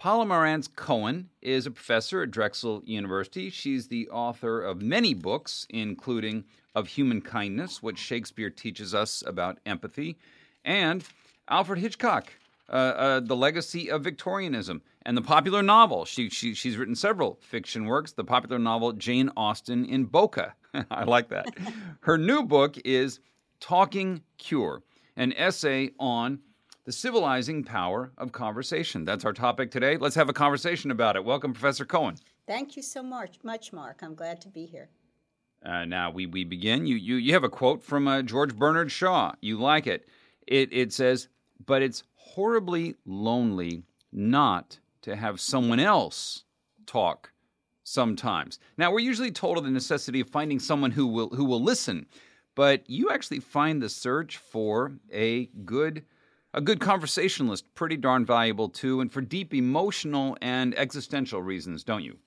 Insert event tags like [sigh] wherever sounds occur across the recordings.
Paula Marantz Cohen is a professor at Drexel University. She's the author of many books, including Of Human Kindness, What Shakespeare Teaches Us About Empathy, and Alfred Hitchcock, uh, uh, The Legacy of Victorianism, and the popular novel. She, she, she's written several fiction works, the popular novel Jane Austen in Boca. [laughs] I like that. Her new book is Talking Cure, an essay on the civilizing power of conversation. That's our topic today. Let's have a conversation about it. Welcome, Professor Cohen. Thank you so much, much, Mark. I'm glad to be here. Uh, now we, we begin. You, you, you have a quote from uh, George Bernard Shaw. You like it. it. It says, But it's horribly lonely not to have someone else talk sometimes. Now, we're usually told of the necessity of finding someone who will, who will listen, but you actually find the search for a good a good conversationalist pretty darn valuable too, and for deep emotional and existential reasons, don't you?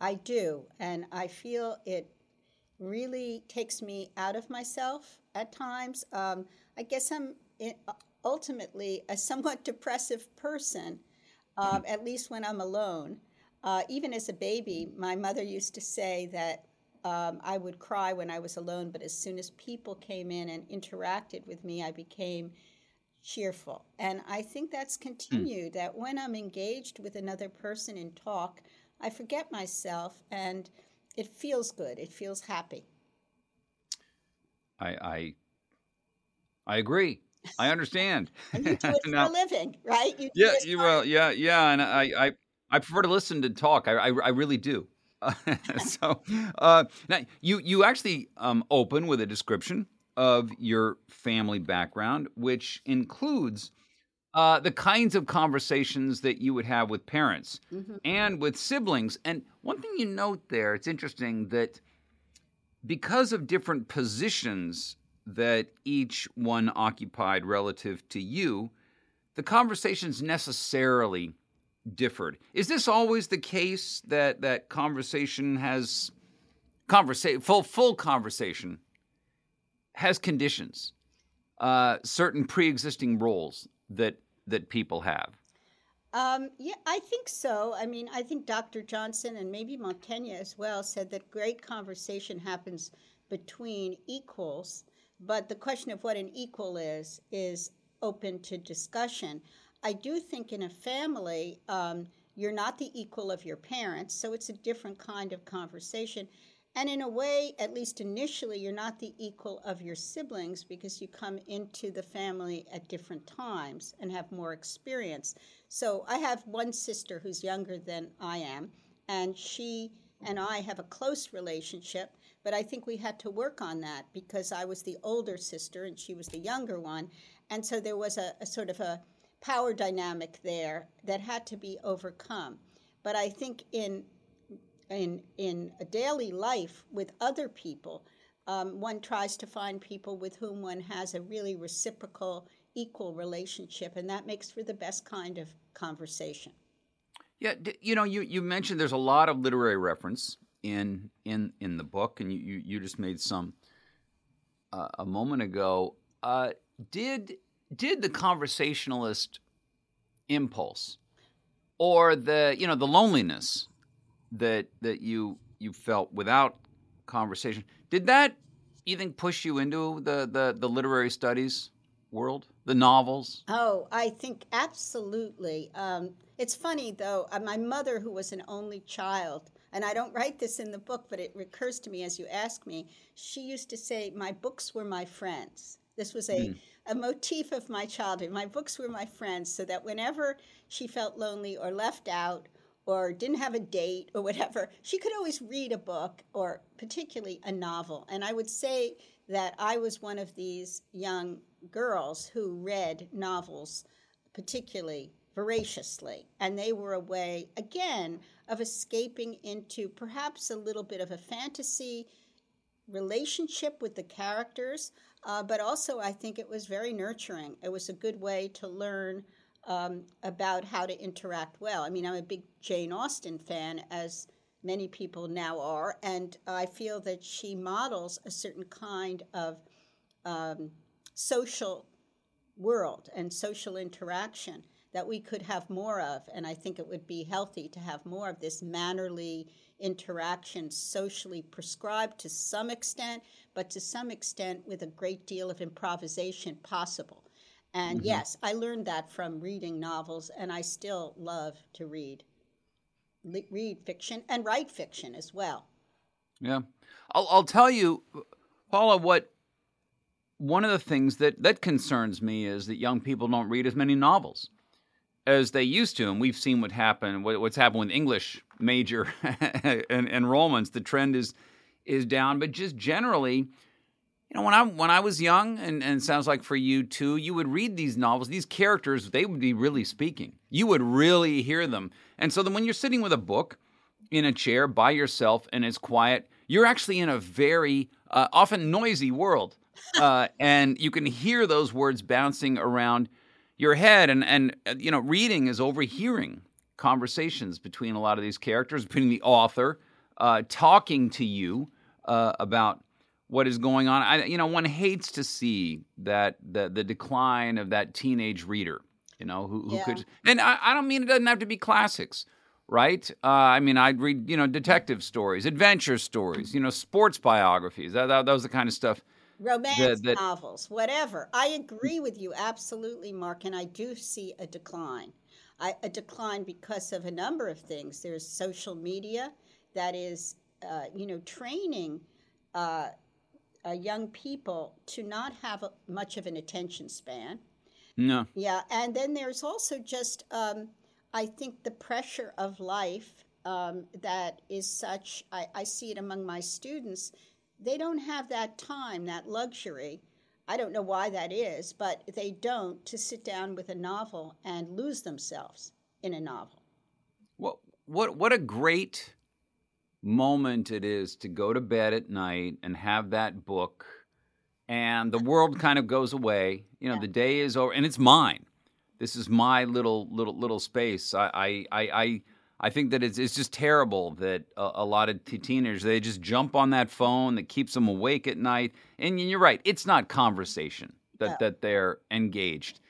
I do, and I feel it really takes me out of myself at times. Um, I guess I'm ultimately a somewhat [laughs] depressive person, um, at least when I'm alone. Uh, even as a baby, my mother used to say that um, I would cry when I was alone, but as soon as people came in and interacted with me, I became cheerful. And I think that's hmm. continued, mm. that when I'm engaged with another person in talk, I forget myself and it feels good. It feels happy. I I, I agree. I understand. [laughs] and you do it [laughs] for now, a living, right? You yeah, you, well, yeah, yeah, and I, I, I prefer to listen to talk. I, I, I really do. [laughs] so uh, now you you actually um, open with a description of your family background, which includes uh, the kinds of conversations that you would have with parents mm-hmm. and with siblings. And one thing you note there, it's interesting that because of different positions that each one occupied relative to you, the conversations necessarily differed. Is this always the case that that conversation has conversation full full conversation has conditions, uh, certain pre-existing roles that that people have. Um, yeah, I think so. I mean, I think Dr. Johnson and maybe Montaigne as well said that great conversation happens between equals, but the question of what an equal is is open to discussion. I do think in a family, um, you're not the equal of your parents, so it's a different kind of conversation. And in a way, at least initially, you're not the equal of your siblings because you come into the family at different times and have more experience. So I have one sister who's younger than I am, and she and I have a close relationship, but I think we had to work on that because I was the older sister and she was the younger one. And so there was a, a sort of a power dynamic there that had to be overcome. But I think in in in a daily life with other people, um, one tries to find people with whom one has a really reciprocal, equal relationship, and that makes for the best kind of conversation. Yeah, you know, you, you mentioned there's a lot of literary reference in in in the book, and you you, just made some uh, a moment ago. Uh, did did the conversationalist impulse or the you know the loneliness that that you you felt without conversation. Did that you think push you into the the, the literary studies world, the novels? Oh, I think absolutely. Um, it's funny though. Uh, my mother, who was an only child, and I don't write this in the book, but it recurs to me as you ask me. She used to say, My books were my friends. This was a, mm. a motif of my childhood. My books were my friends, so that whenever she felt lonely or left out or didn't have a date or whatever, she could always read a book or particularly a novel. And I would say that I was one of these young girls who read novels particularly voraciously. And they were a way, again, of escaping into perhaps a little bit of a fantasy relationship with the characters. Uh, but also, I think it was very nurturing. It was a good way to learn um, about how to interact well. I mean, I'm a big Jane Austen fan, as many people now are, and I feel that she models a certain kind of um, social world and social interaction that we could have more of. And I think it would be healthy to have more of this mannerly interaction, socially prescribed to some extent, but to some extent with a great deal of improvisation possible. And mm-hmm. yes, I learned that from reading novels, and I still love to read read fiction and write fiction as well. Yeah, I'll, I'll tell you, Paula, what one of the things that that concerns me is that young people don't read as many novels as they used to, and we've seen what happened. What, what's happened with English major [laughs] enrollments? The trend is is down, but just generally, you know, when I when I was young, and and sounds like for you too, you would read these novels. These characters, they would be really speaking. You would really hear them, and so then when you're sitting with a book in a chair by yourself and it's quiet, you're actually in a very uh, often noisy world, [laughs] uh, and you can hear those words bouncing around your head and and uh, you know reading is overhearing conversations between a lot of these characters between the author uh, talking to you uh, about what is going on I, you know one hates to see that the the decline of that teenage reader you know who, who yeah. could and I, I don't mean it doesn't have to be classics right uh, i mean i'd read you know detective stories adventure stories you know sports biographies that, that, that was the kind of stuff romance the, the, novels, whatever. I agree with you absolutely, Mark, and I do see a decline. I, a decline because of a number of things. There's social media that is, uh, you know, training uh, uh, young people to not have a, much of an attention span. No. Yeah, and then there's also just, um, I think, the pressure of life um, that is such. I, I see it among my students they don't have that time, that luxury. I don't know why that is, but they don't to sit down with a novel and lose themselves in a novel. What what what a great moment it is to go to bed at night and have that book and the world kind of goes away. You know, yeah. the day is over and it's mine. This is my little little little space. I I I, I I think that it's, it's just terrible that a, a, lot of teenagers they just jump on that phone that keeps them awake at night. And you're right, it's not conversation that yeah. that they're engaged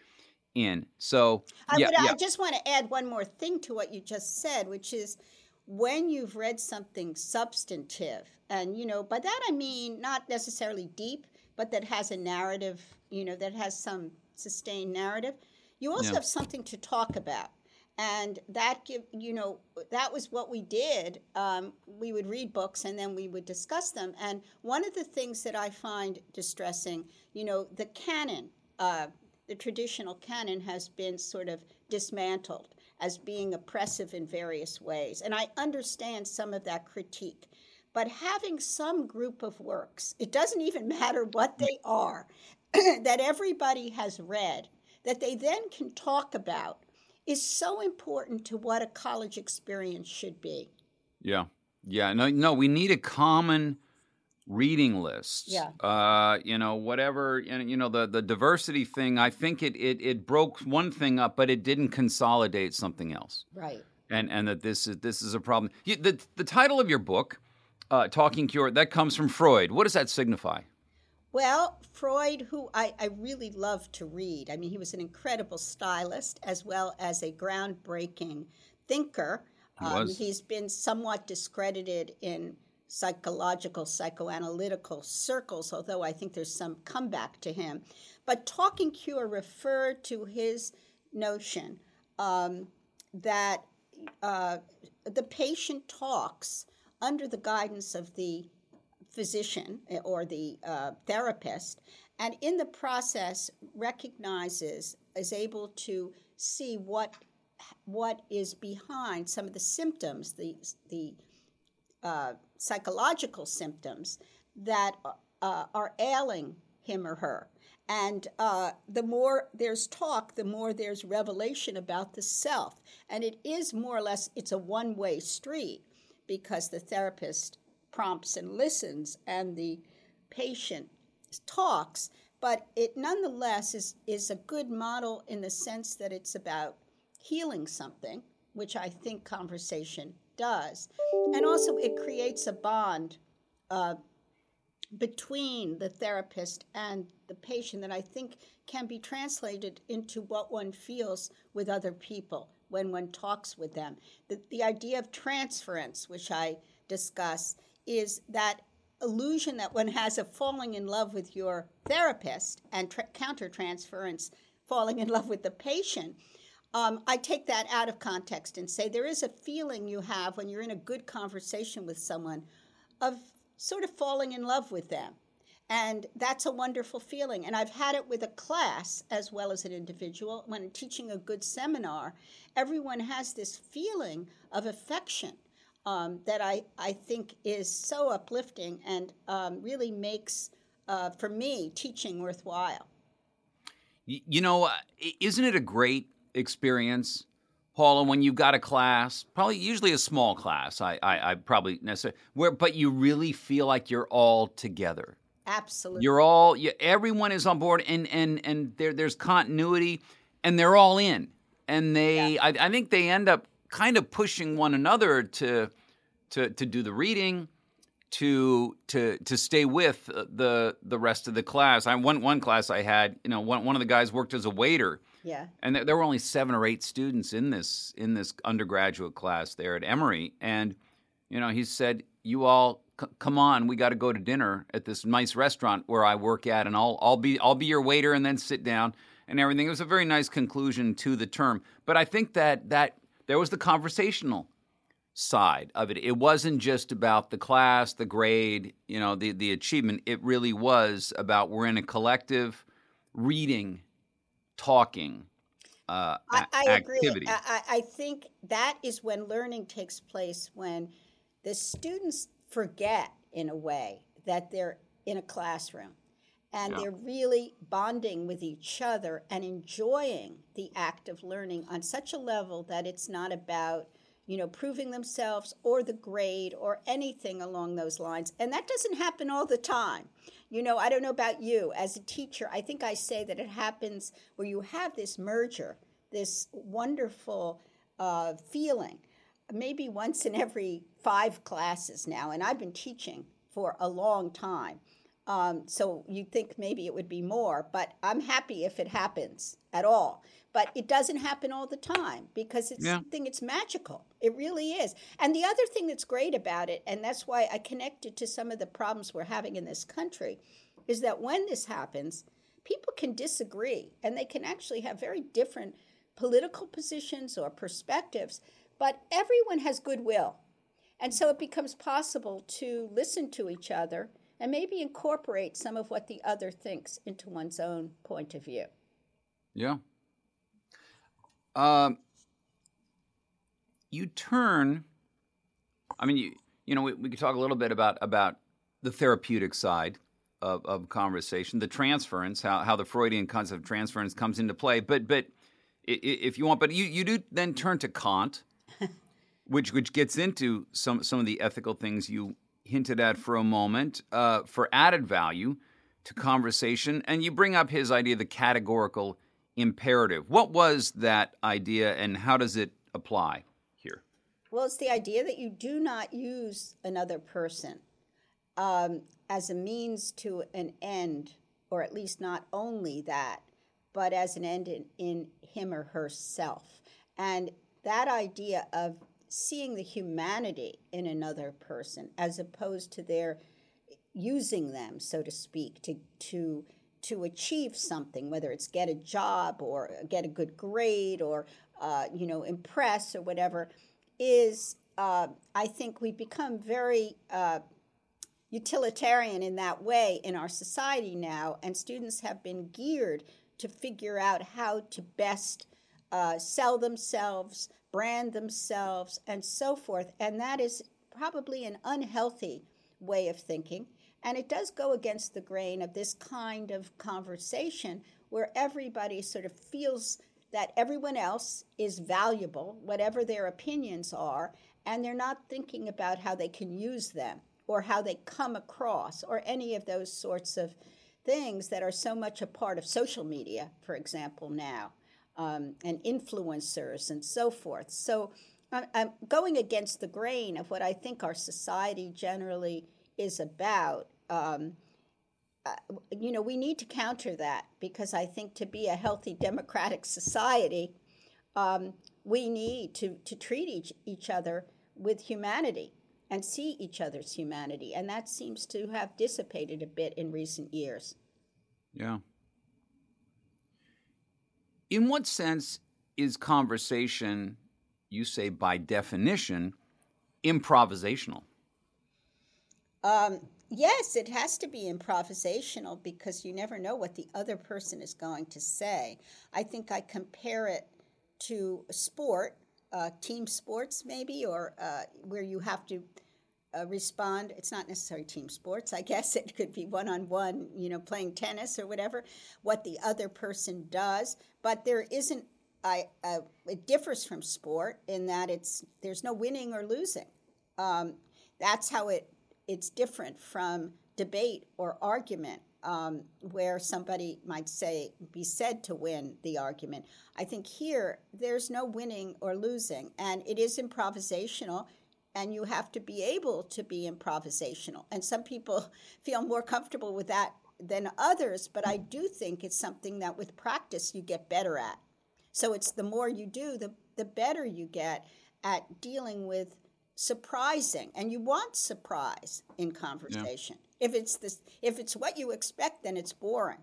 in. So I, yeah, yeah. I just want to add one more thing to what you just said, which is when you've read something substantive, and you know by that I mean not necessarily deep, but that has a narrative, you know, that has some sustained narrative. You also have something to talk about. And that give you know that was what we did um, we would read books and then we would discuss them. And one of the things that i find distressing you know the canon uh, the traditional canon has been sort of dismantled as being oppressive in various ways and i understand some of that critique but having some group of works it doesn't even [laughs] matter what they are [clears throat] that everybody has read that they then can talk about is so important to what a college experience should be. Yeah. Yeah. No, no, we need a common reading lists Yeah. Uh, you know, whatever, and you know, the, the diversity thing, I think it, it, it broke one thing up, but it didn't consolidate something else. Right. And, and that this is, this is a problem. You, the, the title of your book, uh, Talking Cure, that comes from Freud. What does that signify? Well, Freud, who I, I really love to read, I mean, he was an incredible stylist as well as a groundbreaking thinker. He um, he's been somewhat discredited in psychological, psychoanalytical circles, although I think there's some comeback to him. But Talking Cure referred to his notion um, that uh, the patient talks under the guidance of the physician eh, or the uh, therapist, and in the process recognizes, is able to see what what is behind some of the symptoms, the the uh, psychological symptoms that uh, are ailing him or her. And uh, the more there's talk, the more there's revelation about the self. And it is more or less, it's a one way street because the therapist prompts and listens and the patient talks. But it nonetheless is, is a good model in the sense that it's about healing something, which I think conversation does. And also, it creates a bond uh, between the therapist and the patient that I think can be translated into what one feels with other people when one talks with them. The, the idea of transference, which I discuss, is that illusion that one has of falling in love with your therapist and tra- countertransference, falling in love with the patient. Um, I take that out of context and say there is a feeling you have when you're in a good conversation with someone of sort of falling in love with them. And that's a wonderful feeling. And I've had it with a class as well as an individual. When teaching a good seminar, everyone has this feeling of affection um, that I, I think is so uplifting and um, really makes, uh, for me, teaching worthwhile. You know, uh, isn't it a great experience Paula, when you've got a class, probably usually a small class, I, I, I probably necessarily where, but you really feel like you're all together. Absolutely, you're all. You, everyone is on board, and and and there, there's continuity, and they're all in, and they. Yeah. I, I think they end up kind of pushing one another to to to do the reading, to to to stay with the the rest of the class. I one one class I had, you know, one one of the guys worked as a waiter yeah. And there, there were only seven or eight students in this in this undergraduate class there at Emory, and you know he said, "You all c- come on, we got to go to dinner at this nice restaurant where I work at, and I'll I'll be I'll be your waiter, and then sit down and everything." It was a very nice conclusion to the term, but I think that that there was the conversational side of it. It wasn't just about the class, the grade, you know, the the achievement. It really was about we're in a collective reading talking uh, I, I activity. Agree. I, I think that is when learning takes place when the students forget, in a way, that they're in a classroom and yeah. they're really bonding with each other and enjoying the act of learning on such a level that it's not about you know proving themselves or the grade or anything along those lines and that doesn't happen all the time you know, I don't know about you. As a teacher, I think I say that it happens where you have this merger, this wonderful uh, feeling, maybe once in every five classes now. And I've been teaching for a long time. Um, so you'd think maybe it would be more, but I'm happy if it happens at all. But it doesn't happen all the time because it's yeah. something it's magical. It really is. And the other thing that's great about it and that's why i connected to some of the problems we're having in this country is that when this happens people can disagree and they can actually have very different political positions or perspectives but everyone has goodwill. And so it becomes possible to listen to each other and maybe incorporate some of what the other thinks into one's own point of view yeah um, you turn. I mean, you you know, we, we could talk a little bit about about the therapeutic side of, of conversation, the transference, how how the Freudian concept of transference comes into play. But but if you want, but you you do then turn to Kant, [laughs] which which gets into some some of the ethical things you hinted at for a moment uh, for added value to conversation, and you bring up his idea the categorical imperative. What was that idea and how does it apply here? Well, it's the idea that you do not use another person um, as a means to an end, or at least not only that, but as an end in, in him or herself. And that idea of seeing the humanity in another person as opposed to their using them, so to speak, to, to to achieve something, whether it's get a job or get a good grade or uh, you know impress or whatever, is uh, I think we've become very uh, utilitarian in that way in our society now, and students have been geared to figure out how to best uh, sell themselves, brand themselves, and so forth. And that is probably an unhealthy way of thinking. And it does go against the grain of this kind of conversation where everybody sort of feels that everyone else is valuable, whatever their opinions are, and they're not thinking about how they can use them or how they come across or any of those sorts of things that are so much a part of social media, for example, now, um, and influencers and so forth. So I'm going against the grain of what I think our society generally is about. Um, uh, you know, we need to counter that because I think to be a healthy democratic society, um, we need to, to treat each, each other with humanity and see each other's humanity. And that seems to have dissipated a bit in recent years. Yeah. In what sense is conversation, you say by definition, improvisational? Um, yes, it has to be improvisational because you never know what the other person is going to say. I think I compare it to sport uh, team sports, maybe, or uh, where you have to uh, respond. It's not necessarily team sports, I [laughs] guess. It could be one on one, you know, playing tennis or whatever, what the other person does. But there isn't, I, uh, it differs from sport in that it's there's no winning or losing. Um, that's how it it's different from debate or argument um, where somebody might say be said to win the argument. I think here there's no winning or losing, and it is improvisational, and you have to be able to be improvisational. And some people [laughs] feel more comfortable with that than others, but I do think it's something that with practice you get better at. So it's the more you do, the the better you get at dealing with surprising and you want surprise in conversation yeah. if it's this if it's what you expect then it's boring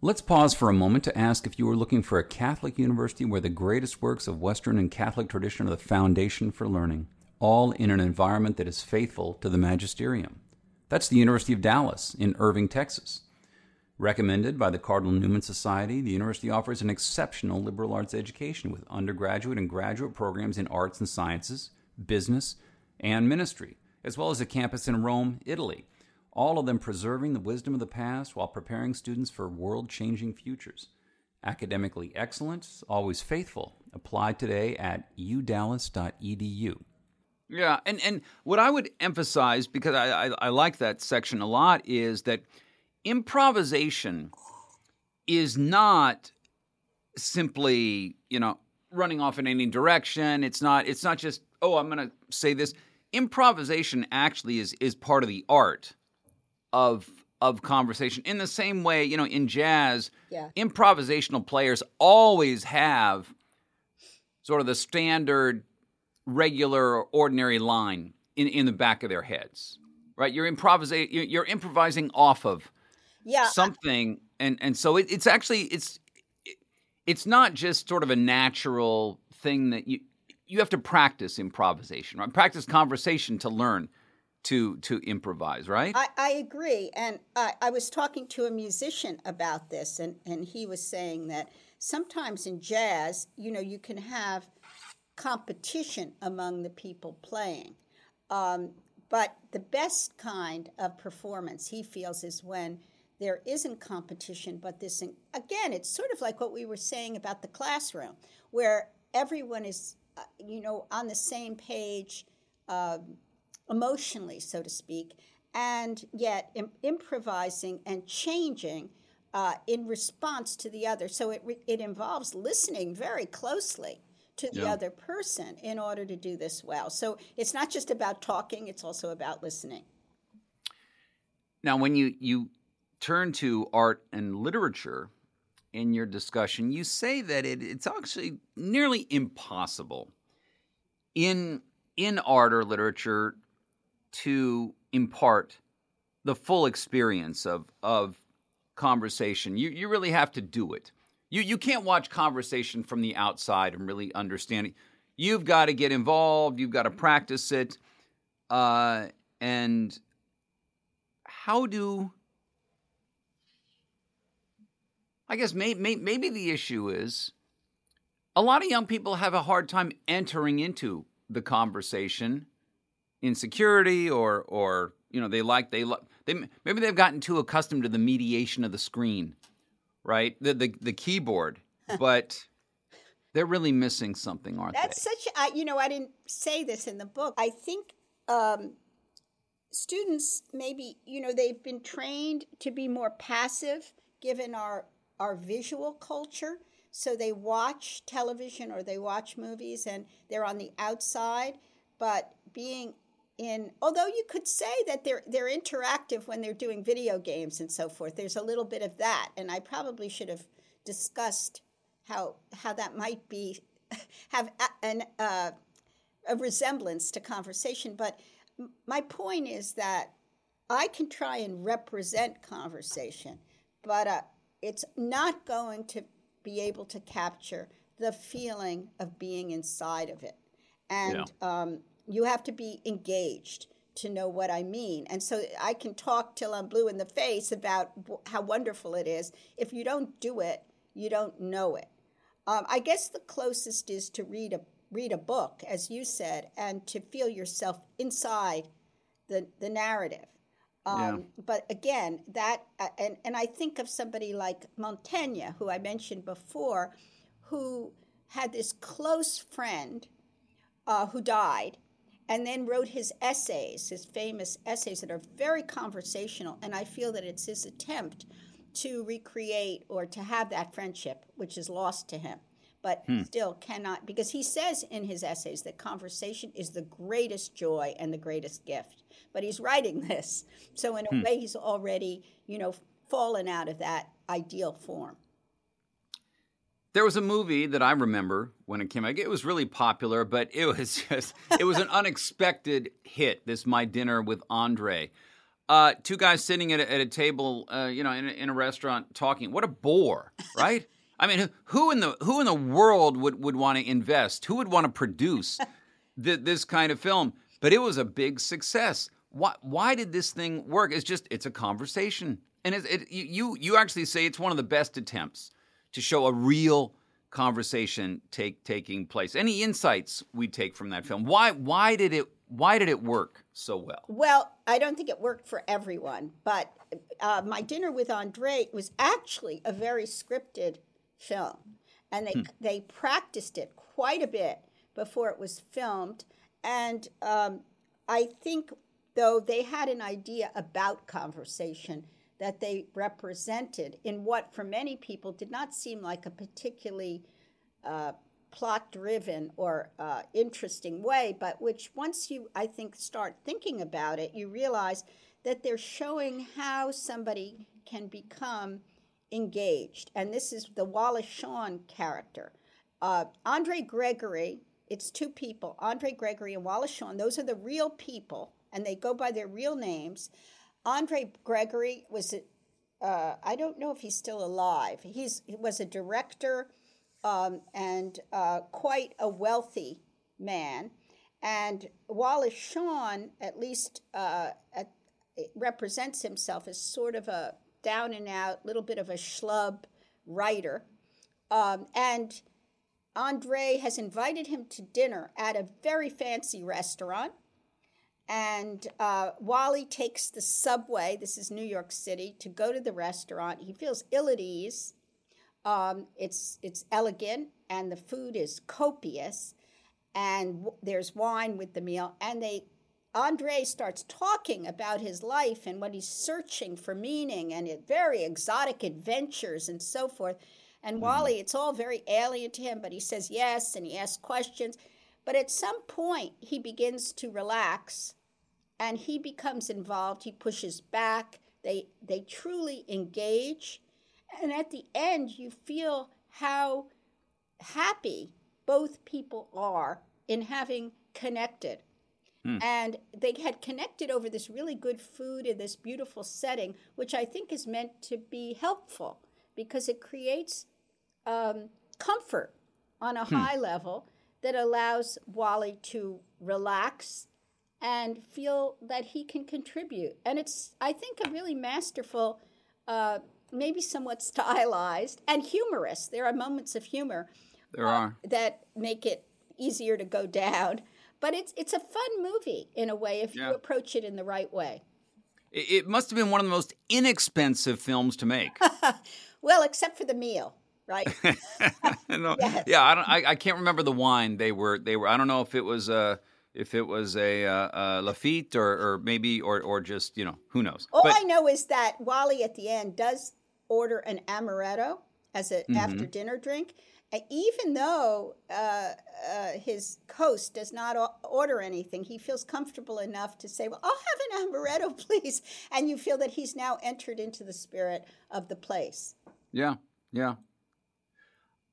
let's pause for a moment to ask if you are looking for a catholic university where the greatest works of western and catholic tradition are the foundation for learning all in an environment that is faithful to the magisterium that's the university of dallas in irving texas Recommended by the Cardinal Newman Society, the university offers an exceptional liberal arts education with undergraduate and graduate programs in arts and sciences, business, and ministry, as well as a campus in Rome, Italy, all of them preserving the wisdom of the past while preparing students for world changing futures. Academically excellent, always faithful. Apply today at udallas.edu. Yeah, and, and what I would emphasize, because I, I, I like that section a lot, is that improvisation is not simply, you know, running off in any direction. It's not it's not just oh, I'm going to say this. Improvisation actually is is part of the art of of conversation. In the same way, you know, in jazz, yeah. improvisational players always have sort of the standard, regular, or ordinary line in, in the back of their heads, right? You're improvising. You're improvising off of yeah, something, and and so it, it's actually it's it's not just sort of a natural thing that you you have to practice improvisation, right? Practice conversation to learn to to improvise, right? I, I agree, and I, I was talking to a musician about this, and and he was saying that sometimes in jazz, you know, you can have competition among the people playing, um, but the best kind of performance he feels is when there isn't competition, but this again, it's sort of like what we were saying about the classroom, where everyone is uh, you know, on the same page uh, emotionally, so to speak, and yet Im- improvising and changing uh, in response to the other. So it, re- it involves listening very closely to the yeah. other person in order to do this well. So it's not just about talking, it's also about listening. Now, when you, you turn to art and literature, in your discussion, you say that it, it's actually nearly impossible in in art or literature to impart the full experience of of conversation. You you really have to do it. You you can't watch conversation from the outside and really understand it. you've got to get involved, you've got to practice it. Uh, and how do I guess may, may, maybe the issue is a lot of young people have a hard time entering into the conversation, insecurity, or or you know they like they like they maybe they've gotten too accustomed to the mediation of the screen, right? The the, the keyboard, but they're really missing something, aren't That's they? That's such. I, you know, I didn't say this in the book. I think um, students maybe you know they've been trained to be more passive given our our visual culture. So they watch television or they watch movies and they're on the outside, but being in although you could say that they're they're interactive when they're doing video games and so forth. There's a little bit of that, and I probably should have discussed how how that might be [laughs] have a, an uh, a resemblance to conversation. But my point is that I can try and represent conversation, but uh, it's not going to be able to capture the feeling of being inside of it. And yeah. um, you have to be engaged to know what I mean. And so I can talk till I'm blue in the face about how wonderful it is. If you don't do it, you don't know it. Um, I guess the closest is to read a read a book, as you said, and to feel yourself inside the the narrative. Um, yeah. But again, that uh, and and I think of somebody like Montaigne, who I mentioned before, who had this close friend uh, who died, and then wrote his essays, his famous essays that are very conversational. And I feel that it's his attempt to recreate or to have that friendship, which is lost to him but hmm. still cannot because he says in his essays that conversation is the greatest joy and the greatest gift but he's writing this so in a hmm. way he's already you know fallen out of that ideal form there was a movie that I remember when it came out. It was really popular, but it was [laughs] just it was an [laughs] unexpected hit. This My Dinner with Andre. Uh, two guys sitting at a, at a table, uh, you know, in a, in a restaurant talking. What a bore, [laughs] right? I mean, who in the who in the world would, would want to invest? Who would want to produce th- this kind of film? But it was a big success. Why why did this thing work? It's just it's a conversation, and it, it you you actually say it's one of the best attempts to show a real conversation take taking place. Any insights we take from that film? Why why did it why did it work so well? Well, I don't think it worked for everyone, but uh, my dinner with Andre was actually a very scripted film. And they, hmm. they practiced it quite a bit before it was filmed. And um, I think, though, they had an idea about conversation that they represented in what, for many people, did not seem like a particularly uh, plot driven or uh, interesting way, but which, once you, I think, start thinking about it, you realize that they're showing how somebody can become engaged. And this is the Wallace Shawn character. Uh, Andre Gregory, it's two people, Andre Gregory and Wallace Shawn. Those are the real people, and they go by their real names. Andre Gregory was, uh, I don't know if he's still alive. He's, he was a director um, and uh, quite a wealthy man. And Wallace Shawn, at least, uh, at, represents himself as sort of a down and out, little bit of a schlub writer. Um, and Andre has invited him to dinner at a very fancy restaurant. And uh, Wally takes the subway, this is New York City, to go to the restaurant. He feels ill at ease. Um, it's, it's elegant, and the food is copious, and w- there's wine with the meal. And they Andre starts talking about his life and what he's searching for meaning and it, very exotic adventures and so forth. And mm-hmm. Wally, it's all very alien to him, but he says yes and he asks questions. But at some point, he begins to relax and he becomes involved. He pushes back. They, they truly engage. And at the end, you feel how happy both people are in having connected Hmm. And they had connected over this really good food in this beautiful setting, which I think is meant to be helpful because it creates um, comfort on a hmm. high level that allows Wally to relax and feel that he can contribute. And it's, I think, a really masterful, uh, maybe somewhat stylized and humorous. There are moments of humor. There uh, are that make it easier to go down. But it's it's a fun movie in a way if yeah. you approach it in the right way. It, it must have been one of the most inexpensive films to make. [laughs] well, except for the meal right? [laughs] no, yes. Yeah, I don't. I, I, can't remember the wine they were. They were. I don't know if it was a if it was a, uh, a Lafite or, or maybe or or just you know who knows. All but, I know is that Wally at the end does order an amaretto as an mm-hmm. after dinner drink. And even though uh, uh, his host does not order anything, he feels comfortable enough to say, Well, I'll have an amaretto, [laughs] please. And you feel that he's now entered into the spirit of the place. Yeah, yeah.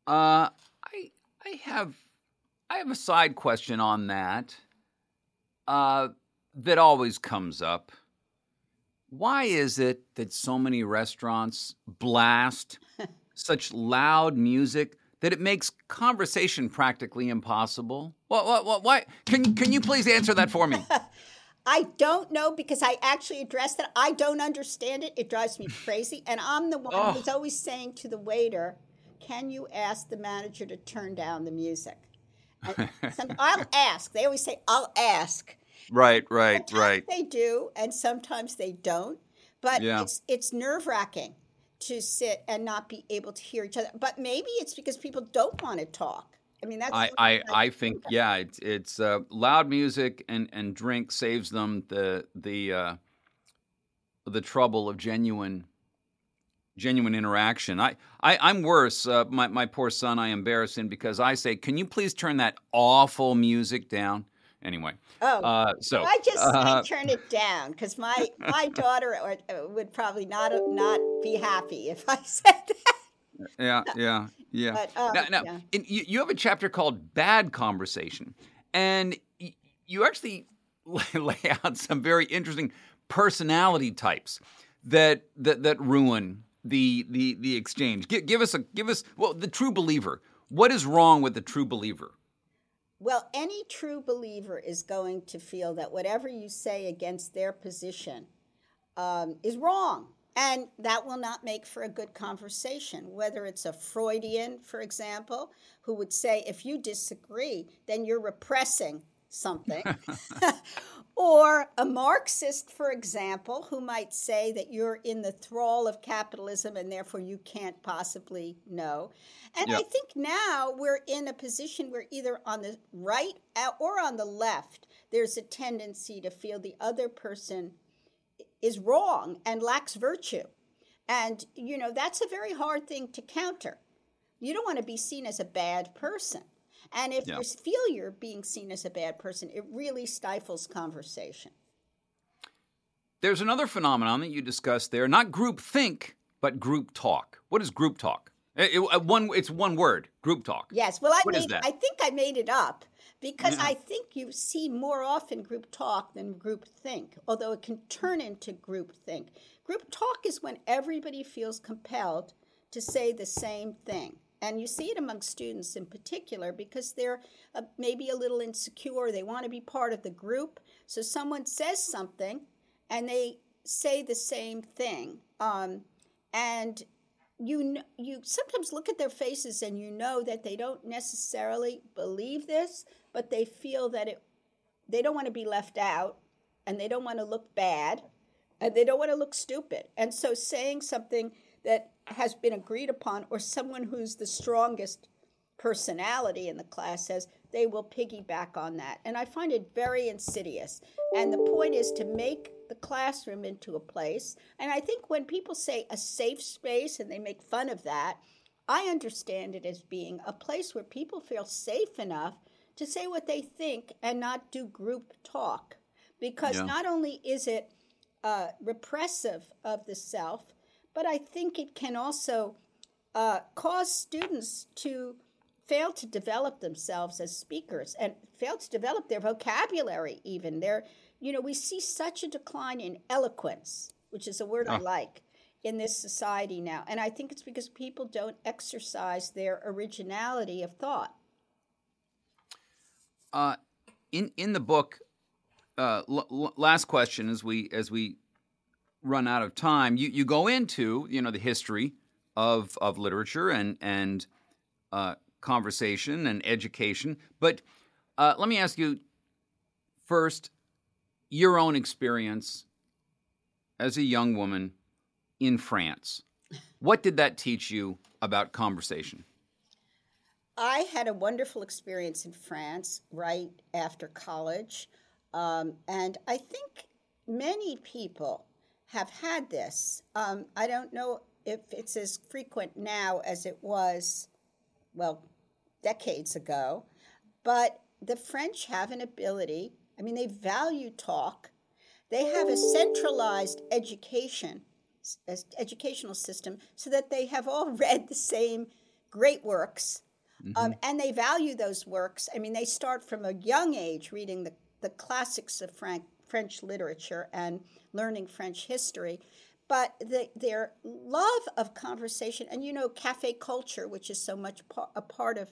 Uh, I I have I have a side question on that. Uh, that always comes up. Why is it that so many restaurants blast [laughs] such loud music that it makes conversation practically impossible? What, what, what, why? Can, can you please answer that for me? [laughs] I don't know because I actually addressed it. I don't understand it. It drives me crazy. And I'm the one oh. who's always saying to the waiter, can you ask the manager to turn down the music? [laughs] Some, I'll ask. They always say, I'll ask. Right, right, sometimes right. They do, and sometimes they don't. But yeah. it's it's nerve wracking to sit and not be able to hear each other. But maybe it's because people don't want to talk. I mean, that's. I I, I think yeah, it's it's uh, loud music and and drink saves them the the uh, the trouble of genuine genuine interaction. I, I am worse. Uh, my my poor son, I embarrass him because I say, "Can you please turn that awful music down?" Anyway, oh, uh, so I just uh, turn it down because my my daughter would probably not not be happy if I [laughs] said that. Yeah, yeah, yeah. But, um, now, now yeah. In, you, you have a chapter called "Bad Conversation," and you actually [laughs] lay out some very interesting personality types that that that ruin the the the exchange. Give, give us a give us well the true believer. What is wrong with the true believer? Well, any true believer is going to feel that whatever you say against their position um, is wrong. And that will not make for a good conversation. Whether it's a Freudian, for example, who would say, if you disagree, then you're repressing something. [laughs] [laughs] [laughs] Or a Marxist, for example, who might say that you're in the thrall of capitalism and therefore you can't possibly know. And. I think now we're in a position where either on the right uh, or on the left, there's a tendency to feel the other person is wrong and lacks virtue. And, you know, that's a very hard thing to counter. You don't want to be seen as a bad person. And if yeah. you feel you're being seen as a bad person, it really stifles conversation. There's another phenomenon that you discussed there, not group think, but group talk. What is group talk? Eh, it, it, one, it's one word, group talk. Yes. Well, I, what made, I think I made it up because yeah. I think you see more often group talk than group think, although it can turn into group think. Group talk is when everybody feels compelled to say the same thing. And you see it among students in particular because they're uh, maybe a little insecure. They want to be part of the group. So someone says something and they say the same thing. Um, and you, you sometimes look at their faces and you know that they don't necessarily believe this, but they feel that it, they don't want to be left out and they don't want to look bad and they don't want to look stupid. And so saying something that has been agreed upon, or someone who's the strongest personality in the class says they will piggyback on that. And I find it very insidious. And the point is to make the classroom into a place. And I think when people say a safe space and they make fun of that, I understand it as being a place where people feel safe enough to say what they think and not do group talk. Because yeah. not only is it uh, repressive of the self, but I think it can also uh, cause students to fail to develop themselves as speakers and fail to develop their vocabulary even. Their you know we see such a decline in eloquence which is a word oh. i like in this society now. And i think it's because people don't exercise their originality of thought. Uh, in in the book, uh, l- l- last question as we as we run out of time, you, you go into you know the history of of literature and and uh, conversation and education. But uh, let me ask you first your own experience as a young woman in France. What did that teach you about conversation? I had a wonderful experience in France right after college. Um, and I think many people have had this. Um, I don't know if it's as frequent now as it was, well, decades ago, but the French have an ability, I mean, they value talk. They have a centralized education, educational system, so that they have all [laughs] read the same great works. Mm-hmm. Um, and they value those works. I mean, they start from a young age reading the, the classics of Frank, French literature and learning French history. But the, their love of conversation, and you know, cafe culture, which is so much pa- a part of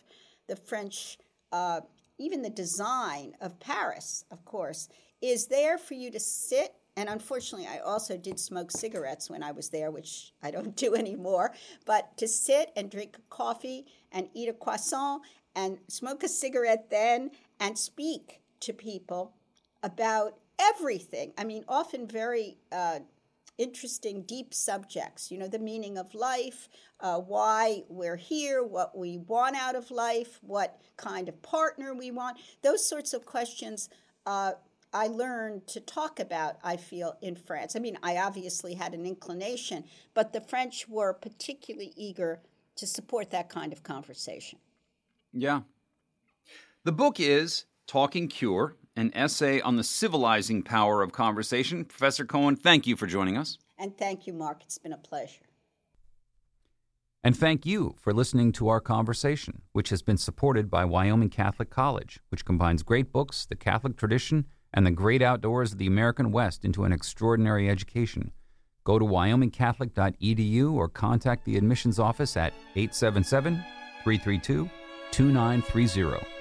the French, uh, even the design of Paris, of course, is there for you to sit. And unfortunately, I also did smoke cigarettes when I was there, which I don't do [laughs] anymore. But to sit and drink coffee and eat a croissant and smoke a cigarette then and speak to people about everything. I mean, often very uh, interesting, deep subjects. You know, the meaning of life, uh, why we're here, what we want out of life, what kind of partner we want. Those sorts of questions. Uh, I learned to talk about, I feel, in France. I mean, I obviously had an inclination, but the French were particularly eager to support that kind of conversation. Yeah. The book is Talking Cure an essay on the civilizing power of conversation. Professor Cohen, thank you for joining us. And thank you, Mark. It's been a pleasure. And thank you for listening to our conversation, which has been supported by Wyoming Catholic College, which combines great books, the Catholic tradition, and the great outdoors of the American West into an extraordinary education. Go to wyomingcatholic.edu or contact the admissions office at 877 332 2930.